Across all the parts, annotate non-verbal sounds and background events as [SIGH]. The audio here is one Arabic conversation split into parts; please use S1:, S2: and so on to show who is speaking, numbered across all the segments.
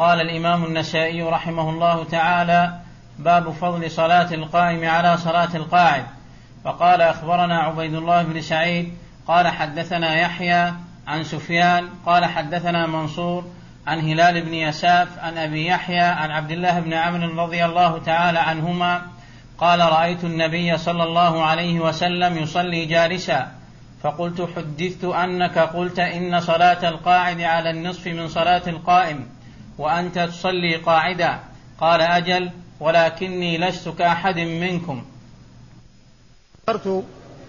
S1: قال الإمام النسائي رحمه الله تعالى باب فضل صلاة القائم على صلاة القاعد. فقال أخبرنا عبيد الله بن سعيد قال حدثنا يحيى عن سفيان قال حدثنا منصور عن هلال بن يساف عن أبي يحيى عن عبد الله بن عمرو رضي الله تعالى عنهما قال رأيت النبي صلى الله عليه وسلم يصلي جالسا. فقلت حدثت أنك قلت إن صلاة القاعد على النصف من صلاة القائم. وأنت تصلي قاعدا قال أجل ولكني لست كأحد منكم.
S2: ذكرت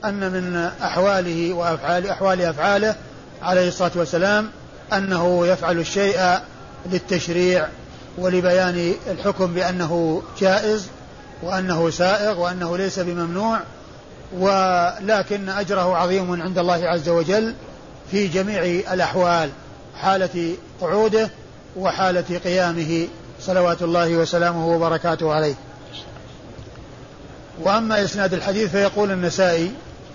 S2: أن من أحواله وأفعال أحوال أفعاله عليه الصلاة والسلام أنه يفعل الشيء للتشريع ولبيان الحكم بأنه جائز وأنه سائغ وأنه ليس بممنوع ولكن أجره عظيم عند الله عز وجل في جميع الأحوال حالة قعوده وحالة قيامه صلوات الله وسلامه وبركاته عليه. وأما إسناد الحديث فيقول النسائي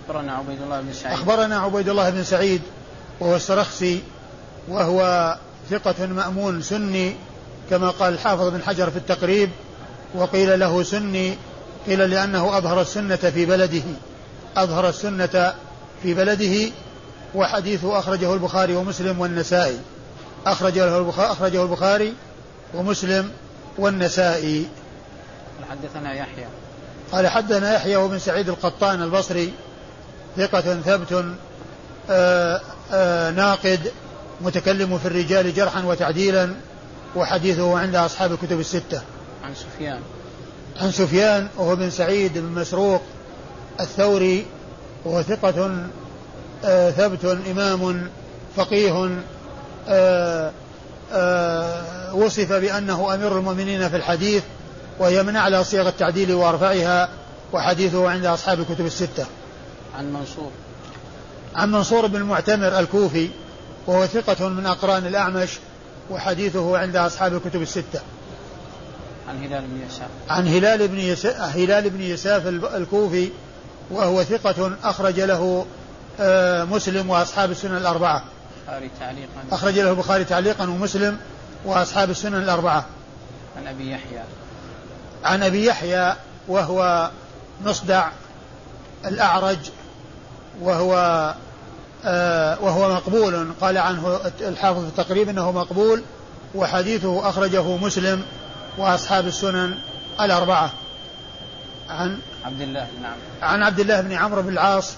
S1: أخبرنا عبيد الله بن سعيد.
S2: أخبرنا عبيد الله بن سعيد وهو السرخسي وهو ثقة مأمون سني كما قال الحافظ بن حجر في التقريب وقيل له سني قيل لأنه أظهر السنة في بلده. أظهر السنة في بلده وحديثه أخرجه البخاري ومسلم والنسائي. أخرجه البخاري, أخرجه البخاري ومسلم والنسائي.
S1: حدثنا يحيى.
S2: قال حدثنا يحيى وابن سعيد القطان البصري ثقة ثبت آآ آه، آآ آه، ناقد متكلم في الرجال جرحا وتعديلا وحديثه عند أصحاب الكتب الستة.
S1: عن سفيان.
S2: عن سفيان وهو بن سعيد بن مسروق الثوري وهو ثقة آه ثبت إمام فقيه وصف بأنه أمير المؤمنين في الحديث وهي من أعلى صيغ التعديل وأرفعها وحديثه عند أصحاب الكتب الستة.
S1: عن منصور.
S2: عن منصور بن المعتمر الكوفي وهو ثقة من أقران الأعمش وحديثه عند أصحاب الكتب الستة.
S1: عن هلال بن يساف
S2: عن هلال بن يساف هلال بن يساف الكوفي وهو ثقة أخرج له آه، مسلم وأصحاب السنن الأربعة.
S1: البخاري تعليقا.
S2: أخرج له البخاري تعليقا ومسلم وأصحاب السنن الأربعة.
S1: عن أبي يحيى.
S2: عن أبي يحيى وهو مصدع الأعرج وهو آه وهو مقبول. قال عنه الحافظ في التقريب إنه مقبول وحديثه أخرجه مسلم وأصحاب السنن الأربعة.
S1: عن عبد الله بن عمرو
S2: عن عبد الله بن عمرو بن العاص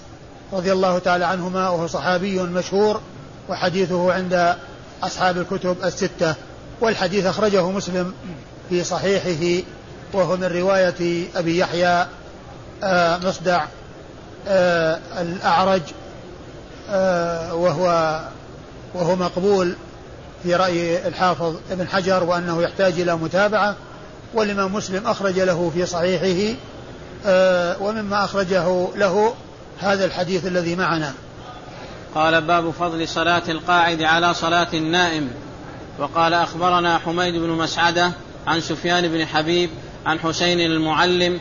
S2: رضي الله تعالى عنهما وهو صحابي مشهور. وحديثه عند أصحاب الكتب الستة والحديث أخرجه مسلم في صحيحه وهو من رواية أبي يحيى آه مصدع آه الأعرج آه، وهو وهو مقبول في رأي الحافظ ابن حجر وأنه يحتاج إلى متابعة والإمام مسلم أخرج له في صحيحه ومما أخرجه له هذا الحديث الذي معنا.
S1: قال باب فضل صلاة القاعد على صلاة النائم. وقال أخبرنا حميد بن مسعدة عن سفيان بن حبيب عن حسين المعلم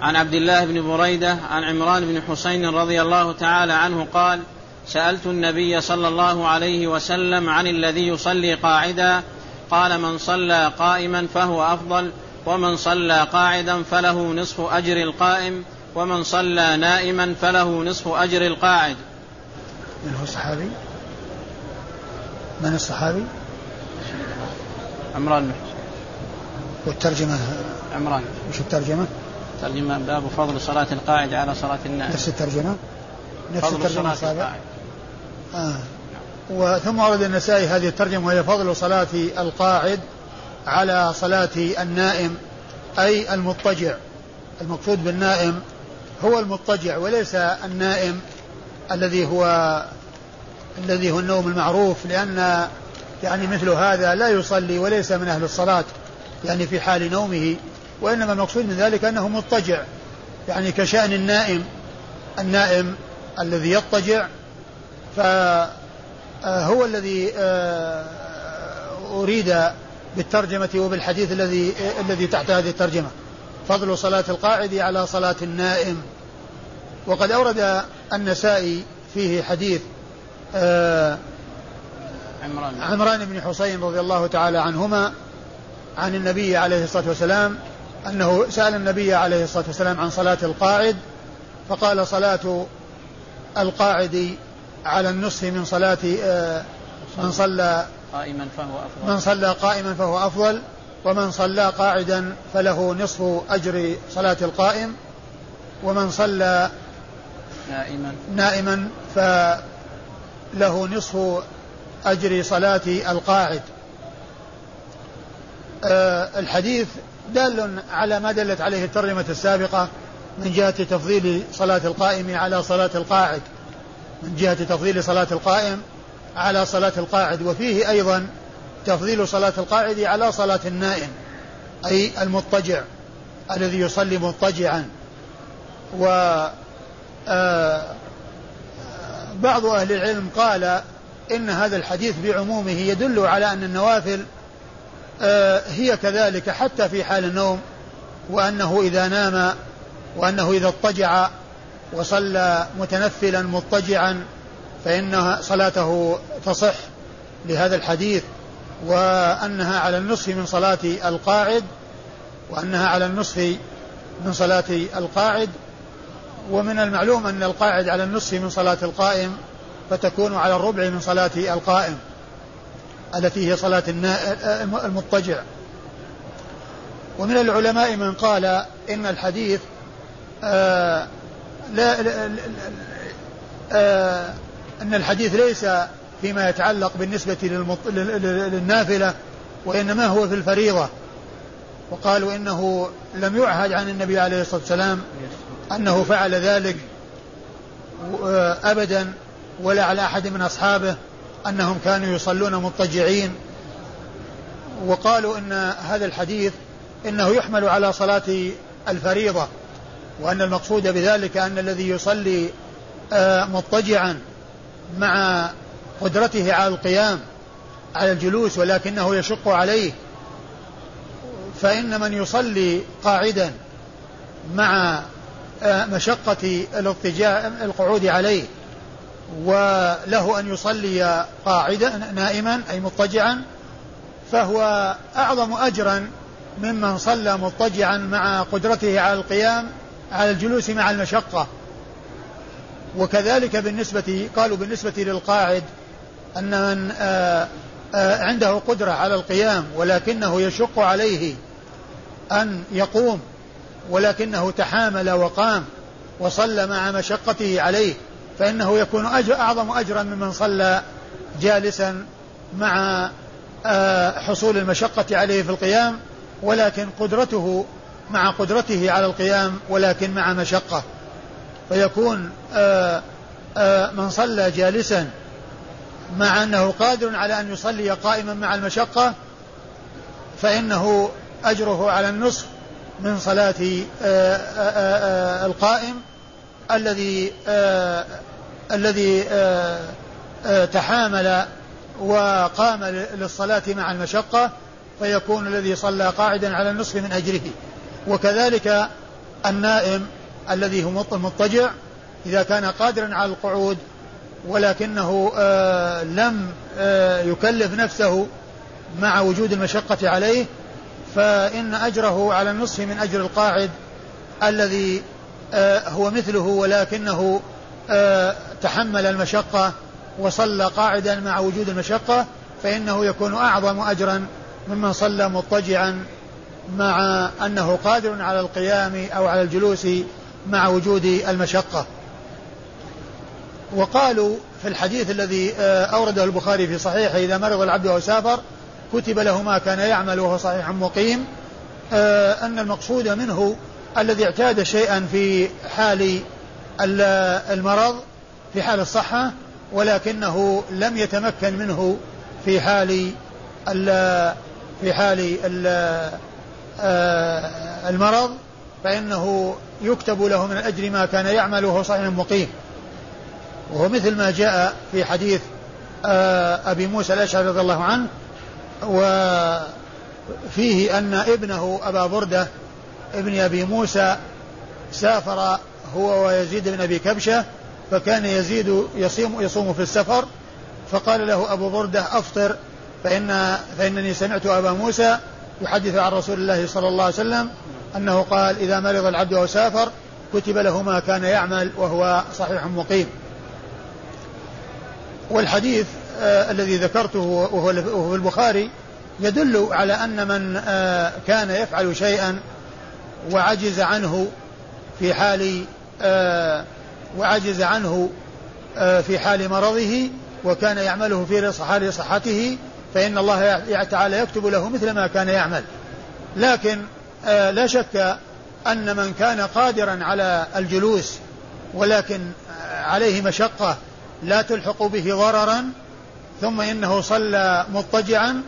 S1: عن عبد الله بن بريدة عن عمران بن حسين رضي الله تعالى عنه قال سألت النبي صلى الله عليه وسلم عن الذي يصلي قاعدا قال من صلى قائما فهو أفضل ومن صلى قاعدا فله نصف أجر القائم ومن صلى نائما فله نصف أجر القاعد
S2: من هو الصحابي؟ من الصحابي؟
S1: عمران.
S2: والترجمة؟
S1: عمران.
S2: وش الترجمة؟
S1: ترجمة باب فضل صلاة القاعد على صلاة النائم
S2: نفس الترجمة؟ نفس
S1: فضل الترجمة صلاة القاعد.
S2: آه. وثم ورد النسائي هذه الترجمة وهي فضل صلاة القاعد على صلاة النائم أي المضطجع. المقصود بالنائم هو المضطجع وليس النائم الذي هو الذي هو النوم المعروف لأن يعني مثل هذا لا يصلي وليس من أهل الصلاة يعني في حال نومه وإنما المقصود من ذلك أنه مضطجع يعني كشأن النائم النائم الذي يضطجع فهو الذي آه، أريد بالترجمة وبالحديث الذي الذي تحت هذه الترجمة. فضل صلاة القاعد على صلاة النائم. وقد أورد النسائي فيه حديث
S1: آه، عمران.
S2: عمران بن حسين رضي الله تعالى عنهما عن النبي عليه الصلاة والسلام أنه سأل النبي عليه الصلاة والسلام عن صلاة القاعد فقال صلاة القاعد على النصف من صلاة آه، من صلى
S1: قائما فهو أفضل.
S2: من صلى قائما فهو أفضل ومن صلى قاعدا فله نصف أجر صلاة القائم ومن صلى
S1: نائما.
S2: نائما فله نصف أجر صلاة القاعد. أه الحديث دال على ما دلت عليه الترجمة السابقة من جهة تفضيل صلاة القائم على صلاة القاعد. من جهة تفضيل صلاة القائم على صلاة القاعد. وفيه أيضا تفضيل صلاة القاعد على صلاة النائم أي المضطجع الذي يصلي مضطجعا. و آه، بعض أهل العلم قال إن هذا الحديث بعمومه يدل على أن النوافل آه، هي كذلك حتى في حال النوم وأنه إذا نام وأنه إذا اضطجع وصلى متنفلا مضطجعا فإن صلاته تصح لهذا الحديث وأنها على النصف من صلاة القاعد وأنها على النصف من صلاة القاعد ومن المعلوم أن القاعد على النصف من صلاة القائم فتكون على الربع من صلاة القائم التي هي صلاة المضطجع. ومن العلماء من قال إن الحديث آه لا, لا, لا آه أن الحديث ليس فيما يتعلق بالنسبة للنافلة وإنما هو في الفريضة. وقالوا إنه لم يعهد عن النبي عليه الصلاة والسلام. أنه فعل ذلك أبدا ولا على أحد من أصحابه أنهم كانوا يصلون مضطجعين. وقالوا إن هذا الحديث إنه يحمل على صلاة الفريضة وأن المقصود بذلك أن الذي يصلي آه، مضطجعا مع قدرته على القيام على الجلوس ولكنه يشق عليه. فإن من يصلي قاعدا مع آه، مشقة الاضطجاع القعود عليه وله أن يصلي قاعدا نائما أي مضطجعا فهو أعظم أجرا ممن صلى مضطجعا مع قدرته على القيام على الجلوس مع المشقة. وكذلك بالنسبة قالوا بالنسبة للقاعد أن من آه، آه، عنده قدرة على القيام ولكنه يشق عليه أن يقوم ولكنه تحامل وقام وصلى مع مشقته عليه فإنه يكون أجر أعظم أجرا ممن صلى جالسا مع آه، حصول المشقة عليه في القيام ولكن قدرته مع قدرته على القيام ولكن مع مشقة. فيكون من صلى جالسا مع أنه قادر على أن يصلي قائما مع المشقة فإنه أجره على النصف من صلاة آه، آه، آه، القائم الذي الذي تحامل وقام للصلاة مع المشقة فيكون الذي صلى قاعدا على النصف من أجره وكذلك النائم الذي هو مضطجع إذا كان قادرا على القعود ولكنه لم يكلف نفسه مع وجود المشقة عليه فإن أجره على النصف من أجر القاعد الذي آه هو مثله ولكنه آه تحمل المشقة وصلى قاعدا مع وجود المشقة فإنه يكون أعظم أجرا ممن صلى مضطجعا مع أنه قادر على القيام أو على الجلوس مع وجود المشقة. وقالوا في الحديث الذي آه، أورده البخاري في صحيحه إذا مرض العبد أو سافر كتب له ما كان يعمل وهو صحيح مقيم آه، أن المقصود منه الذي اعتاد شيئا في حال المرض في حال الصحة ولكنه لم يتمكن منه في حال في حال آه، المرض فإنه يكتب له من الأجر ما كان يعمل وهو صحيح مقيم. وهو مثل ما جاء في حديث آه، أبي موسى الأشعري رضي الله عنه وفيه أن ابنه أبا بردة ابن أبي موسى سافر هو ويزيد بن أبي كبشة فكان يزيد يصوم, يصوم في السفر فقال له أبو بردة أفطر فإن فإنني سمعت أبا موسى يحدث عن رسول الله صلى الله عليه وسلم أنه قال إذا مرض العبد أو سافر كتب له ما كان يعمل وهو صحيح مقيم. والحديث الذي ذكرته وهو في البخاري يدل على أن من آه كان يفعل شيئا وعجز عنه في حال آه وعجز عنه آه في حال مرضه وكان يعمله في حال صحته فإن الله تعالى يكتب له مثل ما كان يعمل. لكن آه لا شك أن من كان قادرا على الجلوس ولكن عليه مشقة لا تلحق به ضررا ثم إنه صلى مضطجعا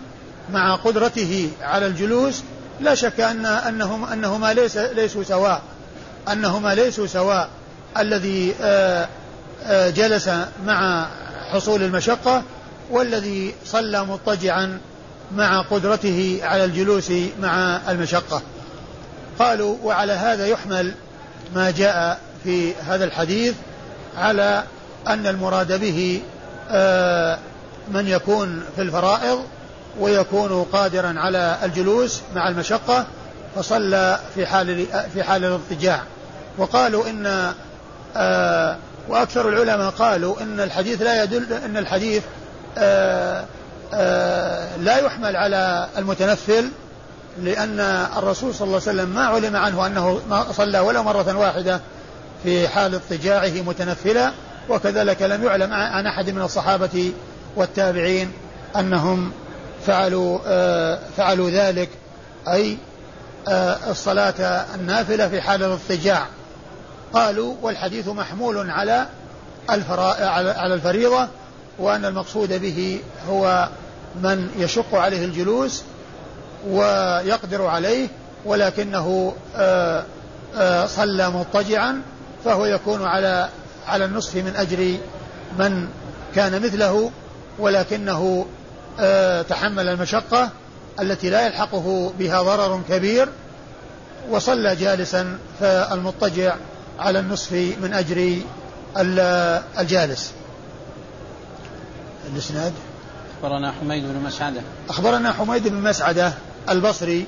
S2: مع قدرته على الجلوس لا شك أن أنهم أنهما ليس ليسوا سواء. أنهما ليسوا سواء. الذي آه، آه، جلس مع حصول المشقة والذي صلى مضطجعا مع قدرته على الجلوس مع المشقة. قالوا وعلى هذا يحمل ما جاء في هذا الحديث على أن المراد به آه، من يكون في الفرائض ويكون قادرا على الجلوس مع المشقة فصلى في حال في حال الاضطجاع وقالوا إن آه وأكثر العلماء قالوا إن الحديث لا يدل إن الحديث آه آه لا يحمل على المتنفل لأن الرسول صلى الله عليه وسلم ما علم عنه أنه صلى ولا مرة واحدة في حال اضطجاعه متنفلا وكذلك لم يعلم عن أحد من الصحابة والتابعين أنهم فعلوا آه، فعلوا ذلك أي آه، الصلاة النافلة في حال الاضطجاع قالوا والحديث محمول على على الفريضة وأن المقصود به هو من يشق عليه الجلوس ويقدر عليه ولكنه آه، صلى مضطجعا فهو يكون على على النصف من أجر من كان مثله. ولكنه آه، تحمل المشقة التي لا يلحقه بها ضرر كبير وصلى جالسا فالمضطجع على النصف من أجر الجالس. الإسناد؟
S1: أخبرنا حميد بن مسعدة.
S2: أخبرنا حميد بن مسعدة البصري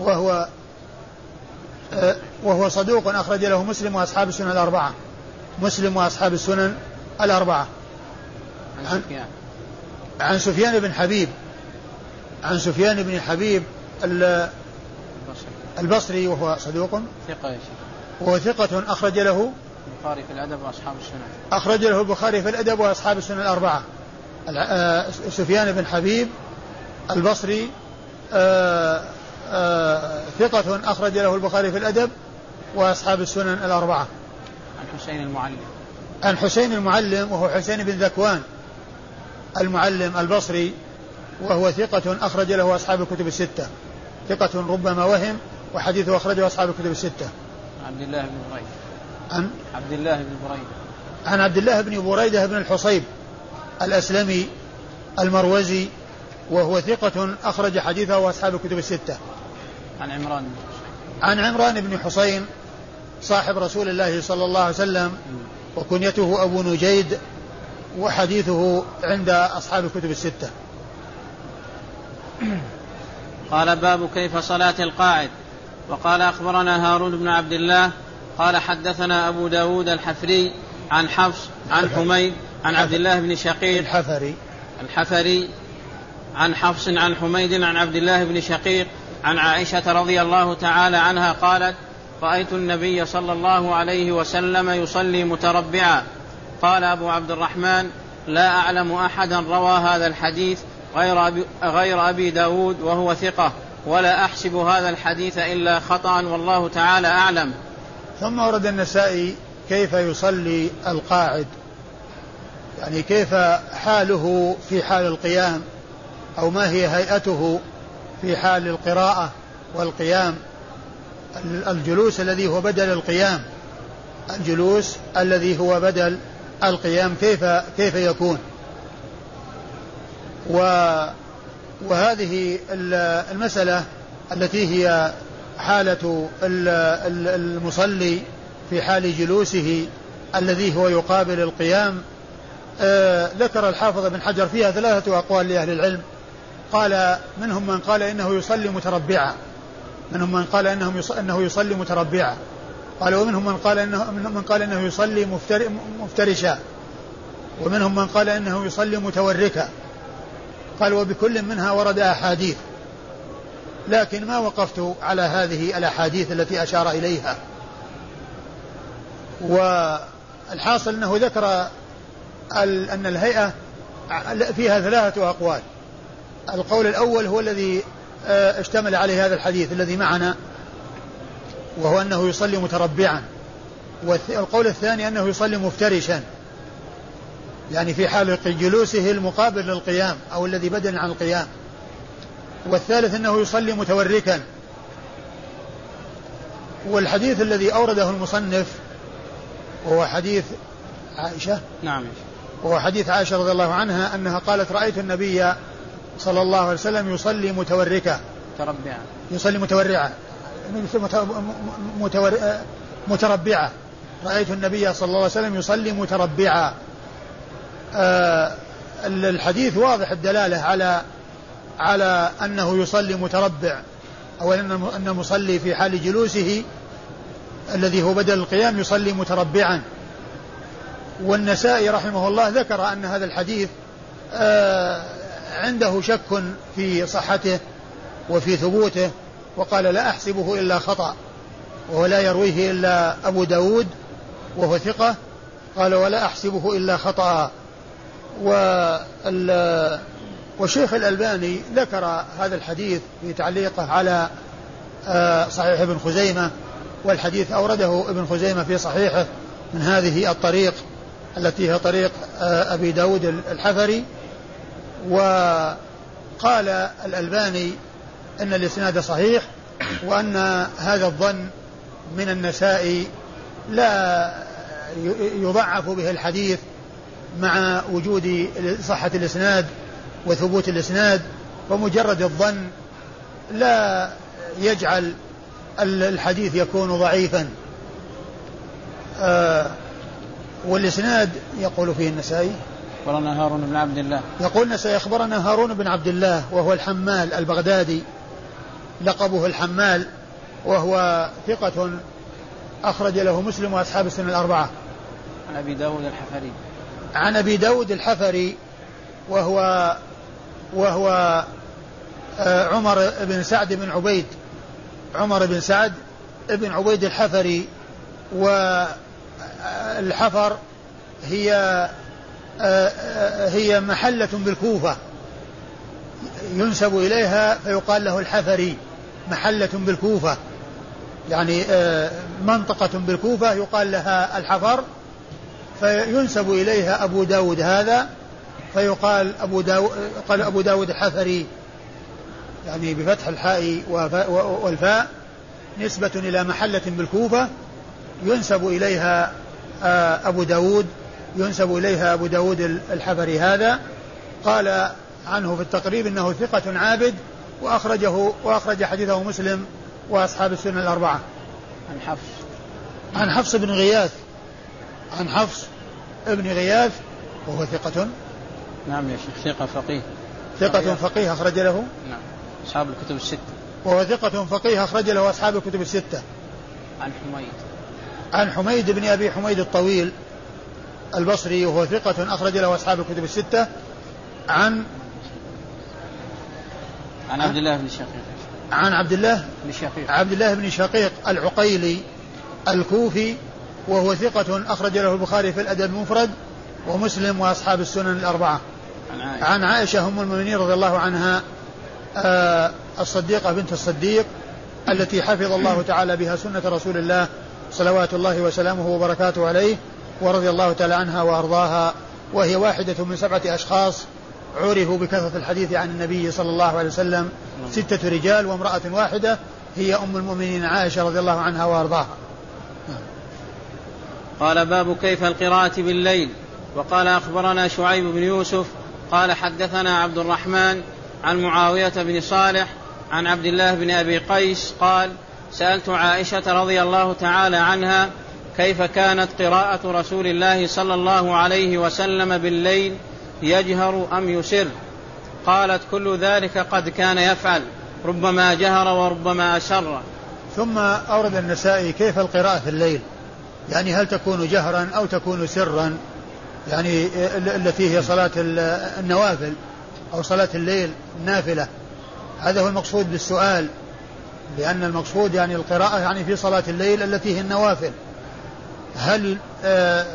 S2: وهو آه، وهو صدوق أخرج له مسلم وأصحاب السنن الأربعة. مسلم وأصحاب السنن الأربعة.
S1: عن,
S2: عن سفيان بن حبيب عن سفيان بن حبيب البصري. وهو صدوق.
S1: ثقة يا شيخ.
S2: وهو ثقة أخرج له
S1: البخاري في الأدب وأصحاب السنن
S2: أخرج له البخاري في الأدب وأصحاب السنن الأربعة. آه، سفيان بن حبيب البصري آه، آه، ثقة أخرج له البخاري في الأدب وأصحاب السنن الأربعة.
S1: عن حسين المعلم.
S2: عن حسين المعلم وهو حسين بن ذكوان. المعلم البصري وهو ثقة أخرج له أصحاب الكتب الستة. ثقة ربما وهم وحديثه أخرجه أصحاب الكتب الستة.
S1: عبد الله بن بريدة.
S2: عن؟
S1: عبد الله بن بريدة.
S2: عن عبد الله بن بريدة بن الحصيب الأسلمي المروزي وهو ثقة أخرج حديثه أصحاب الكتب الستة.
S1: عن عمران بن
S2: عن عمران بن حسين صاحب رسول الله صلى الله عليه وسلم وكنيته أبو نجيد وحديثه عند أصحاب الكتب الستة.
S1: قال باب كيف صلاة القاعد. وقال أخبرنا هارون بن عبد الله قال حدثنا أبو داود الحفري عن حفص عن حميد عن عبد الله بن شقيق.
S2: الحفري.
S1: الحفري عن حفص عن حميد عن عبد الله بن شقيق عن عائشة رضي الله تعالى عنها قالت رأيت النبي صلى الله عليه وسلم يصلي متربعا. قال أبو عبد الرحمن لا أعلم أحدا روى هذا الحديث غير أبي, غير أبي داود وهو ثقة ولا أحسب هذا الحديث إلا خطأ والله تعالى أعلم.
S2: ثم ورد النسائي كيف يصلي القاعد. يعني كيف حاله في حال القيام أو ما هي هيئته في حال القراءة والقيام. الجلوس الذي هو بدل القيام الجلوس الذي هو بدل القيام كيف كيف يكون. و وهذه المسألة التي هي حالة المصلي في حال جلوسه الذي هو يقابل القيام آه ذكر الحافظ بن حجر فيها ثلاثة أقوال لأهل العلم. قال منهم من قال إنه يصلي متربعا. منهم من قال إنه إنه يصلي متربعا. قال ومنهم من قال إنه من قال إنه يصلي مفترشا. ومنهم من قال إنه يصلي متوركا. قال وبكل منها ورد أحاديث. لكن ما وقفت على هذه الأحاديث التي أشار إليها. والحاصل أنه ذكر أن الهيئة فيها ثلاثة أقوال. القول الأول هو الذي آه، اشتمل عليه هذا الحديث الذي معنا. وهو أنه يصلي متربعا. والقول الثاني أنه يصلي مفترشا. يعني في حال جلوسه المقابل للقيام أو الذي بدل عن القيام. والثالث أنه يصلي متوركا. والحديث الذي أورده المصنف وهو حديث عائشة.
S1: نعم.
S2: وهو حديث عائشة رضي الله عنها أنها قالت رأيت النبي صلى الله عليه وسلم يصلي متوركا.
S1: متربعا.
S2: يصلي متورعا. متور... متربعا رأيت النبي صلى الله عليه وسلم يصلي متربعا آه الحديث واضح الدلالة على على أنه يصلي متربع أو أن المصلي في حال جلوسه الذي هو بدل القيام يصلي متربعا. والنسائي رحمه الله ذكر أن هذا الحديث آه عنده شك في صحته وفي ثبوته وقال لا أحسبه إلا خطأ وهو لا يرويه إلا أبو داود وهو ثقة قال ولا أحسبه إلا خطأ. والشيخ الألباني ذكر هذا الحديث في تعليقه على آه، صحيح ابن خزيمة والحديث أورده ابن خزيمة في صحيحه من هذه الطريق التي هي طريق آه، أبي داود الحفري. وقال الألباني أن الإسناد صحيح وأن هذا الظن من النساء لا يضعف به الحديث مع وجود صحة الإسناد وثبوت الإسناد ومجرد الظن لا يجعل الحديث يكون ضعيفا. آه والإسناد يقول فيه النسائي.
S1: أخبرنا هارون بن عبد الله.
S2: يقول النسائي أخبرنا هارون بن عبد الله وهو الحمال البغدادي. لقبه الحمال وهو ثقة أخرج له مسلم وأصحاب السنة الأربعة.
S1: عن أبي داود الحفري.
S2: عن أبي داود الحفري وهو وهو آه، عمر بن سعد بن عبيد عمر بن سعد بن عبيد الحفري والحفر هي آه، آه، هي محلة بالكوفة ينسب إليها فيقال له الحفري. محلة بالكوفة. يعني منطقة بالكوفة يقال لها الحفر فينسب إليها أبو داود هذا فيقال أبو داود قال أبو داود الحفري يعني بفتح الحاء والفاء نسبة إلى محلة بالكوفة ينسب إليها آه، أبو داود ينسب إليها أبو داود الحفري هذا. قال عنه في التقريب إنه ثقة عابد وأخرجه وأخرج حديثه مسلم وأصحاب السنة الأربعة.
S1: عن حفص.
S2: عن حفص بن غياث. عن حفص بن غياث وهو ثقة.
S1: نعم يا شيخ ثقة فقيه.
S2: ثقة فقيه. أخرج له.
S1: نعم. أصحاب الكتب الستة.
S2: وهو ثقة فقيه أخرج له أصحاب الكتب الستة.
S1: عن حميد.
S2: عن حميد بن أبي حميد الطويل البصري وهو ثقة أخرج له أصحاب الكتب الستة. عن
S1: عن عبد الله بن شقيق.
S2: عن عبد الله
S1: بن شقيق.
S2: عبد الله بن شقيق العقيلي الكوفي وهو ثقة أخرج له البخاري في الأدب المفرد ومسلم وأصحاب السنن الأربعة.
S1: عن عائشة,
S2: عن عائشة أم المؤمنين رضي الله عنها آه الصديقة بنت الصديق التي حفظ الله [COUGHS] تعالى بها سنة رسول الله صلوات الله وسلامه وبركاته عليه ورضي الله تعالى عنها وأرضاها وهي واحدة من سبعة أشخاص عرفوا بكثرة الحديث عن النبي صلى الله عليه وسلم ستة رجال وامرأة واحدة هي أم المؤمنين عائشة رضي الله عنها وأرضاها.
S1: قال باب كيف القراءة بالليل. وقال أخبرنا شعيب بن يوسف قال حدثنا عبد الرحمن عن معاوية بن صالح عن عبد الله بن أبي قيس قال سألت عائشة رضي الله تعالى عنها كيف كانت قراءة رسول الله صلى الله عليه وسلم بالليل يجهر أم يسر قالت كل ذلك قد كان يفعل ربما جهر وربما أسر
S2: ثم أورد النسائي كيف القراءة في الليل؟ يعني هل تكون جهرا أو تكون سرا؟ يعني التي هي صلاة النوافل أو صلاة الليل النافلة. هذا هو المقصود بالسؤال لأن المقصود يعني القراءة يعني في صلاة الليل التي هي النوافل. هل آه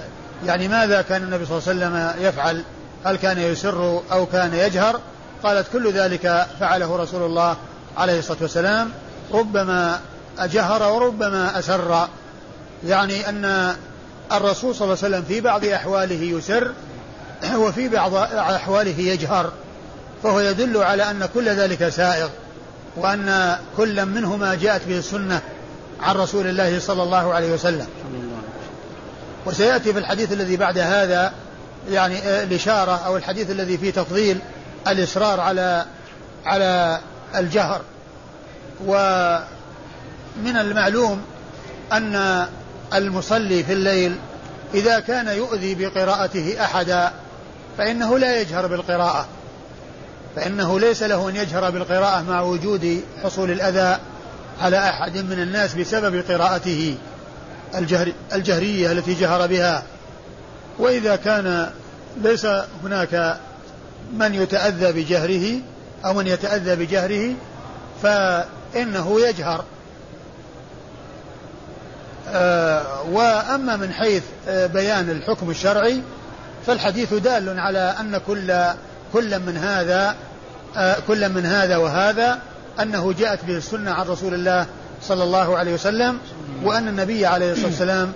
S2: يعني ماذا كان النبي صلى الله عليه وسلم يفعل؟ هل كان يسر أو كان يجهر؟ قالت كل ذلك فعله رسول الله عليه الصلاة والسلام ربما أجهر وربما أسر. يعني أن الرسول صلى الله عليه وسلم في بعض أحواله يسر وفي بعض أحواله يجهر فهو يدل على أن كل ذلك سائغ وأن كل منهما جاءت به السنة عن رسول الله صلى الله عليه وسلم. وسيأتي في الحديث الذي بعد هذا يعني الإشارة أو الحديث الذي فيه تفضيل الإصرار على على الجهر. ومن المعلوم أن المصلي في الليل إذا كان يؤذي بقراءته أحدا فإنه لا يجهر بالقراءة فإنه ليس له أن يجهر بالقراءة مع وجود حصول الأذى على أحد من الناس بسبب قراءته الجهر الجهرية التي جهر بها. وإذا كان ليس هناك من يتأذى بجهره أو من يتأذى بجهره فإنه يجهر. آه وأما من حيث آه بيان الحكم الشرعي فالحديث دال على أن كل كل من هذا آه كل من هذا وهذا أنه جاءت به السنة عن رسول الله صلى الله عليه وسلم وأن النبي عليه الصلاة والسلام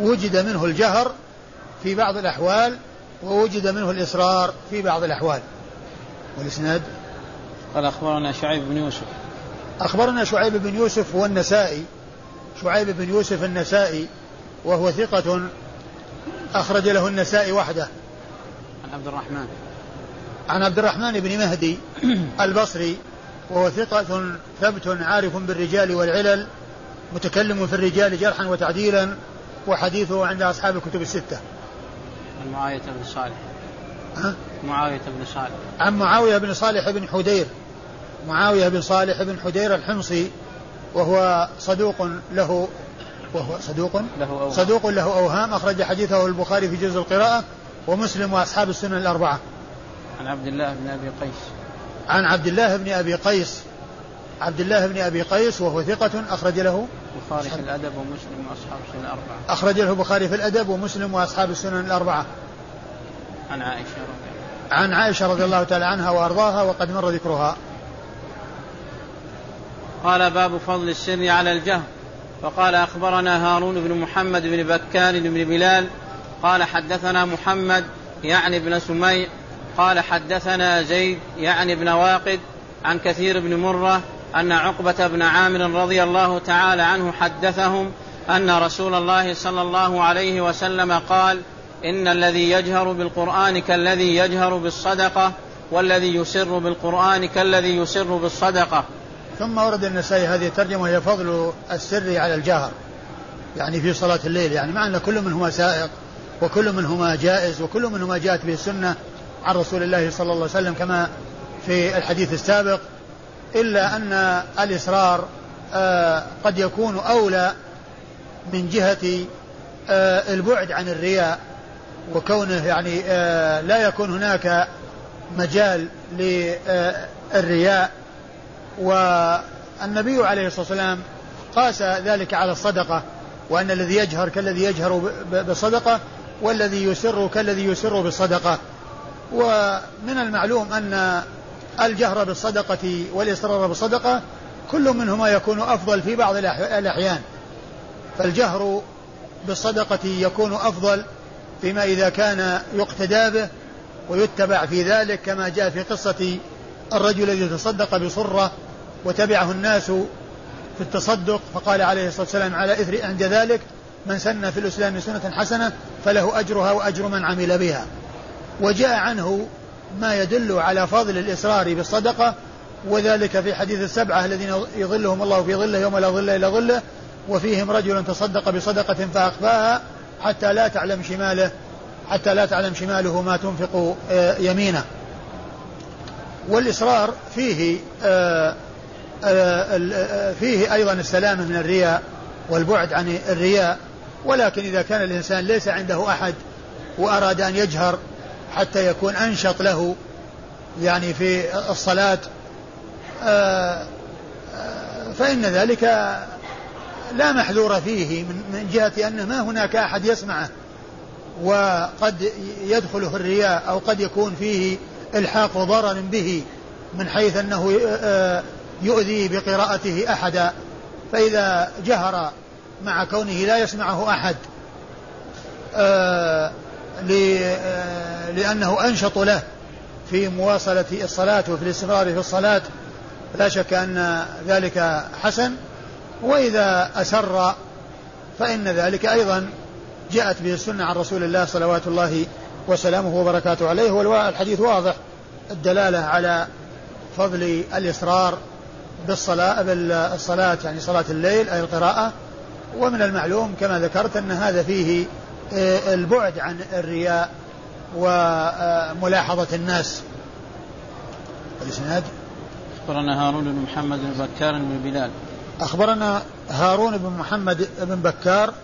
S2: وجد منه الجهر في بعض الأحوال ووجد منه الإصرار في بعض الأحوال. والإسناد؟
S1: قال أخبرنا شعيب بن يوسف.
S2: أخبرنا شعيب بن يوسف والنسائي. شعيب بن يوسف النسائي وهو ثقة أخرج له النسائي وحده.
S1: عن عبد الرحمن.
S2: عن عبد الرحمن بن مهدي [COUGHS] البصري وهو ثقة ثبت عارف بالرجال والعلل متكلم في الرجال جرحا وتعديلا وحديثه عند أصحاب الكتب الستة.
S1: عن معاوية بن صالح. ها؟ معاوية بن صالح.
S2: عن معاوية بن صالح بن حدير. معاوية بن صالح بن حدير الحمصي وهو صدوق له وهو صدوق له أوهام. صدوق له أوهام أخرج حديثه البخاري في جزء القراءة ومسلم وأصحاب السنن الأربعة.
S1: عن عبد الله بن أبي قيس.
S2: عن عبد الله بن أبي قيس عبد الله بن أبي قيس وهو ثقة أخرج له
S1: البخاري في الأدب ومسلم وأصحاب السنن الأربعة.
S2: أخرج له البخاري في الأدب ومسلم وأصحاب السنن الأربعة.
S1: عن عائشة رضي
S2: الله عن عائشة رضي الله تعالى عنها وأرضاها وقد مر ذكرها.
S1: قال باب فضل السر على الجهر وقال أخبرنا هارون بن محمد بن بكار بن بلال. قال حدثنا محمد يعني ابن سميع. قال حدثنا زيد يعني ابن واقد عن كثير بن مرة أن عقبة بن عامر رضي الله تعالى عنه حدثهم أن رسول الله صلى الله عليه وسلم قال إن الذي يجهر بالقرآن كالذي يجهر بالصدقة والذي يسر بالقرآن كالذي يسر بالصدقة.
S2: ثم ورد النسائي هذه الترجمة هي فضل السر على الجهر يعني في صلاة الليل يعني مع أن كل منهما سائق وكل منهما جائز وكل منهما جاءت به السنة عن رسول الله صلى الله عليه وسلم كما في الحديث السابق. إلا أن الإصرار آه قد يكون أولى من جهة آه البعد عن الرياء وكونه يعني آه لا يكون هناك مجال للرياء. والنبي عليه الصلاة والسلام قاس ذلك على الصدقة وأن الذي يجهر كالذي يجهر بالصدقة والذي يسر كالذي يسر بالصدقة ومن المعلوم أن الجهر بالصدقة والإصرار بالصدقة كل منهما يكون أفضل في بعض الأحيان. فالجهر بالصدقة يكون أفضل فيما إذا كان يقتدى به ويتبع في ذلك كما جاء في قصة الرجل الذي تصدق بصرة وتبعه الناس في التصدق فقال عليه الصلاة والسلام على إثر عند ذلك من سن في الإسلام سنة حسنة فله أجرها وأجر من عمل بها. وجاء عنه ما يدل على فضل الإصرار بالصدقة وذلك في حديث السبعة الذين يظلهم الله في ظله يوم لا ظل إلا ظله وفيهم رجل تصدق بصدقة فأخفاها حتى لا تعلم شماله حتى لا تعلم شماله ما تنفق آه، يمينه. والإصرار فيه آآ آآ فيه أيضا السلامة من الرياء والبعد عن الرياء ولكن إذا كان الإنسان ليس عنده أحد وأراد أن يجهر حتى يكون أنشط له يعني في الصلاة. فإن ذلك لا محذور فيه من جهة أن ما هناك أحد يسمعه وقد يدخله الرياء أو قد يكون فيه إلحاق ضرر به من حيث أنه يؤذي بقراءته أحدا. فإذا جهر مع كونه لا يسمعه أحد لأنه أنشط له في مواصلة الصلاة وفي الاستمرار في الصلاة. لا شك أن ذلك حسن. وإذا أسر فإن ذلك أيضا جاءت به السنة عن رسول الله صلوات الله وسلامه وبركاته عليه. والحديث واضح. الدلالة على فضل الإصرار بالصلاة بالصلاة يعني صلاة الليل أي القراءة. ومن المعلوم كما ذكرت أن هذا فيه آه، البعد عن الرياء وملاحظة الناس.
S1: الإسناد أخبرنا هارون بن محمد بن بكار بن بلال.
S2: أخبرنا هارون بن محمد بن بكار.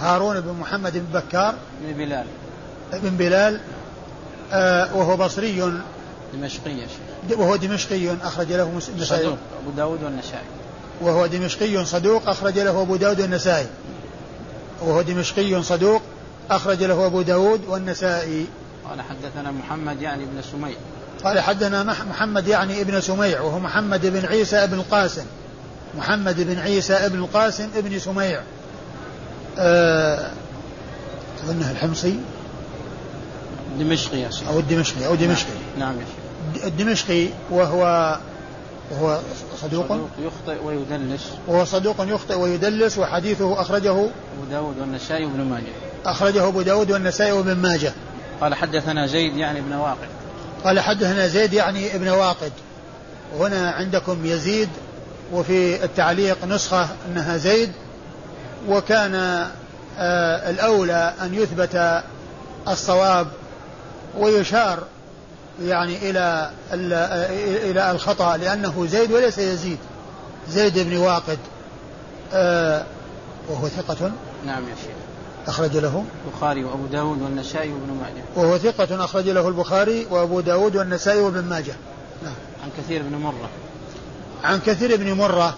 S2: هارون بن محمد بن بكار.
S1: بن بلال.
S2: بن بلال آه وهو بصري.
S1: دمشقي
S2: وهو دمشقي أخرج له
S1: مسلم. صدوق. أبو داود والنسائي.
S2: وهو دمشقي صدوق أخرج له أبو داود والنسائي. وهو دمشقي صدوق أخرج له أبو داود والنسائي.
S1: قال حدثنا محمد يعني بن سميع.
S2: قال حدثنا محمد يعني ابن سميع وهو محمد بن عيسى بن القاسم. محمد بن عيسى بن القاسم ابن سميع. أه أظنه الحمصي؟
S1: دمشقي يا
S2: أو الدمشقي أو دمشقي.
S1: نعم, نعم
S2: الدمشقي وهو وهو صدوق,
S1: صدوق يخطئ ويدلس.
S2: وهو صدوق يخطئ ويدلس وحديثه أخرجه
S1: أبو داود والنسائي وابن ماجه.
S2: أخرجه أبو داود والنسائي وابن ماجه.
S1: قال حدثنا زيد يعني ابن واقد.
S2: قال حدثنا زيد يعني ابن واقد. وهنا عندكم يزيد وفي التعليق نسخة أنها زيد. وكان آه الأولى أن يثبت الصواب ويشار يعني إلى إلى الخطأ لأنه زيد وليس يزيد. زيد بن واقد آه وهو ثقة.
S1: نعم يا شيخ.
S2: أخرج له.
S1: البخاري وأبو داود والنسائي وابن ماجه.
S2: وهو ثقة أخرج له البخاري وأبو داود والنسائي وابن ماجه.
S1: نعم. عن كثير بن مرة.
S2: عن كثير بن مرة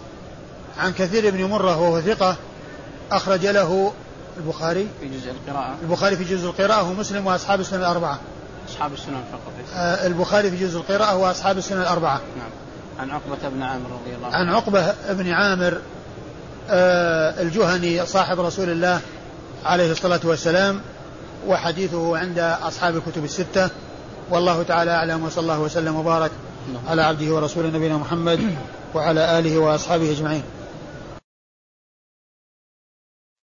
S2: عن كثير بن مرة وهو ثقة أخرج له البخاري.
S1: في جزء القراءة.
S2: البخاري في جزء القراءة ومسلم وأصحاب السنة الأربعة.
S1: أصحاب السنن فقط.
S2: آه البخاري في جزء القراءة وأصحاب السنة الأربعة.
S1: نعم. عن عقبة بن عامر رضي الله عنه.
S2: عن عقبة بن عامر آه الجهني صاحب رسول الله عليه الصلاة والسلام وحديثه عند أصحاب الكتب الستة. والله تعالى أعلم وصلى الله وسلم وبارك نعم. على عبده ورسوله نبينا محمد [COUGHS] وعلى آله وأصحابه أجمعين.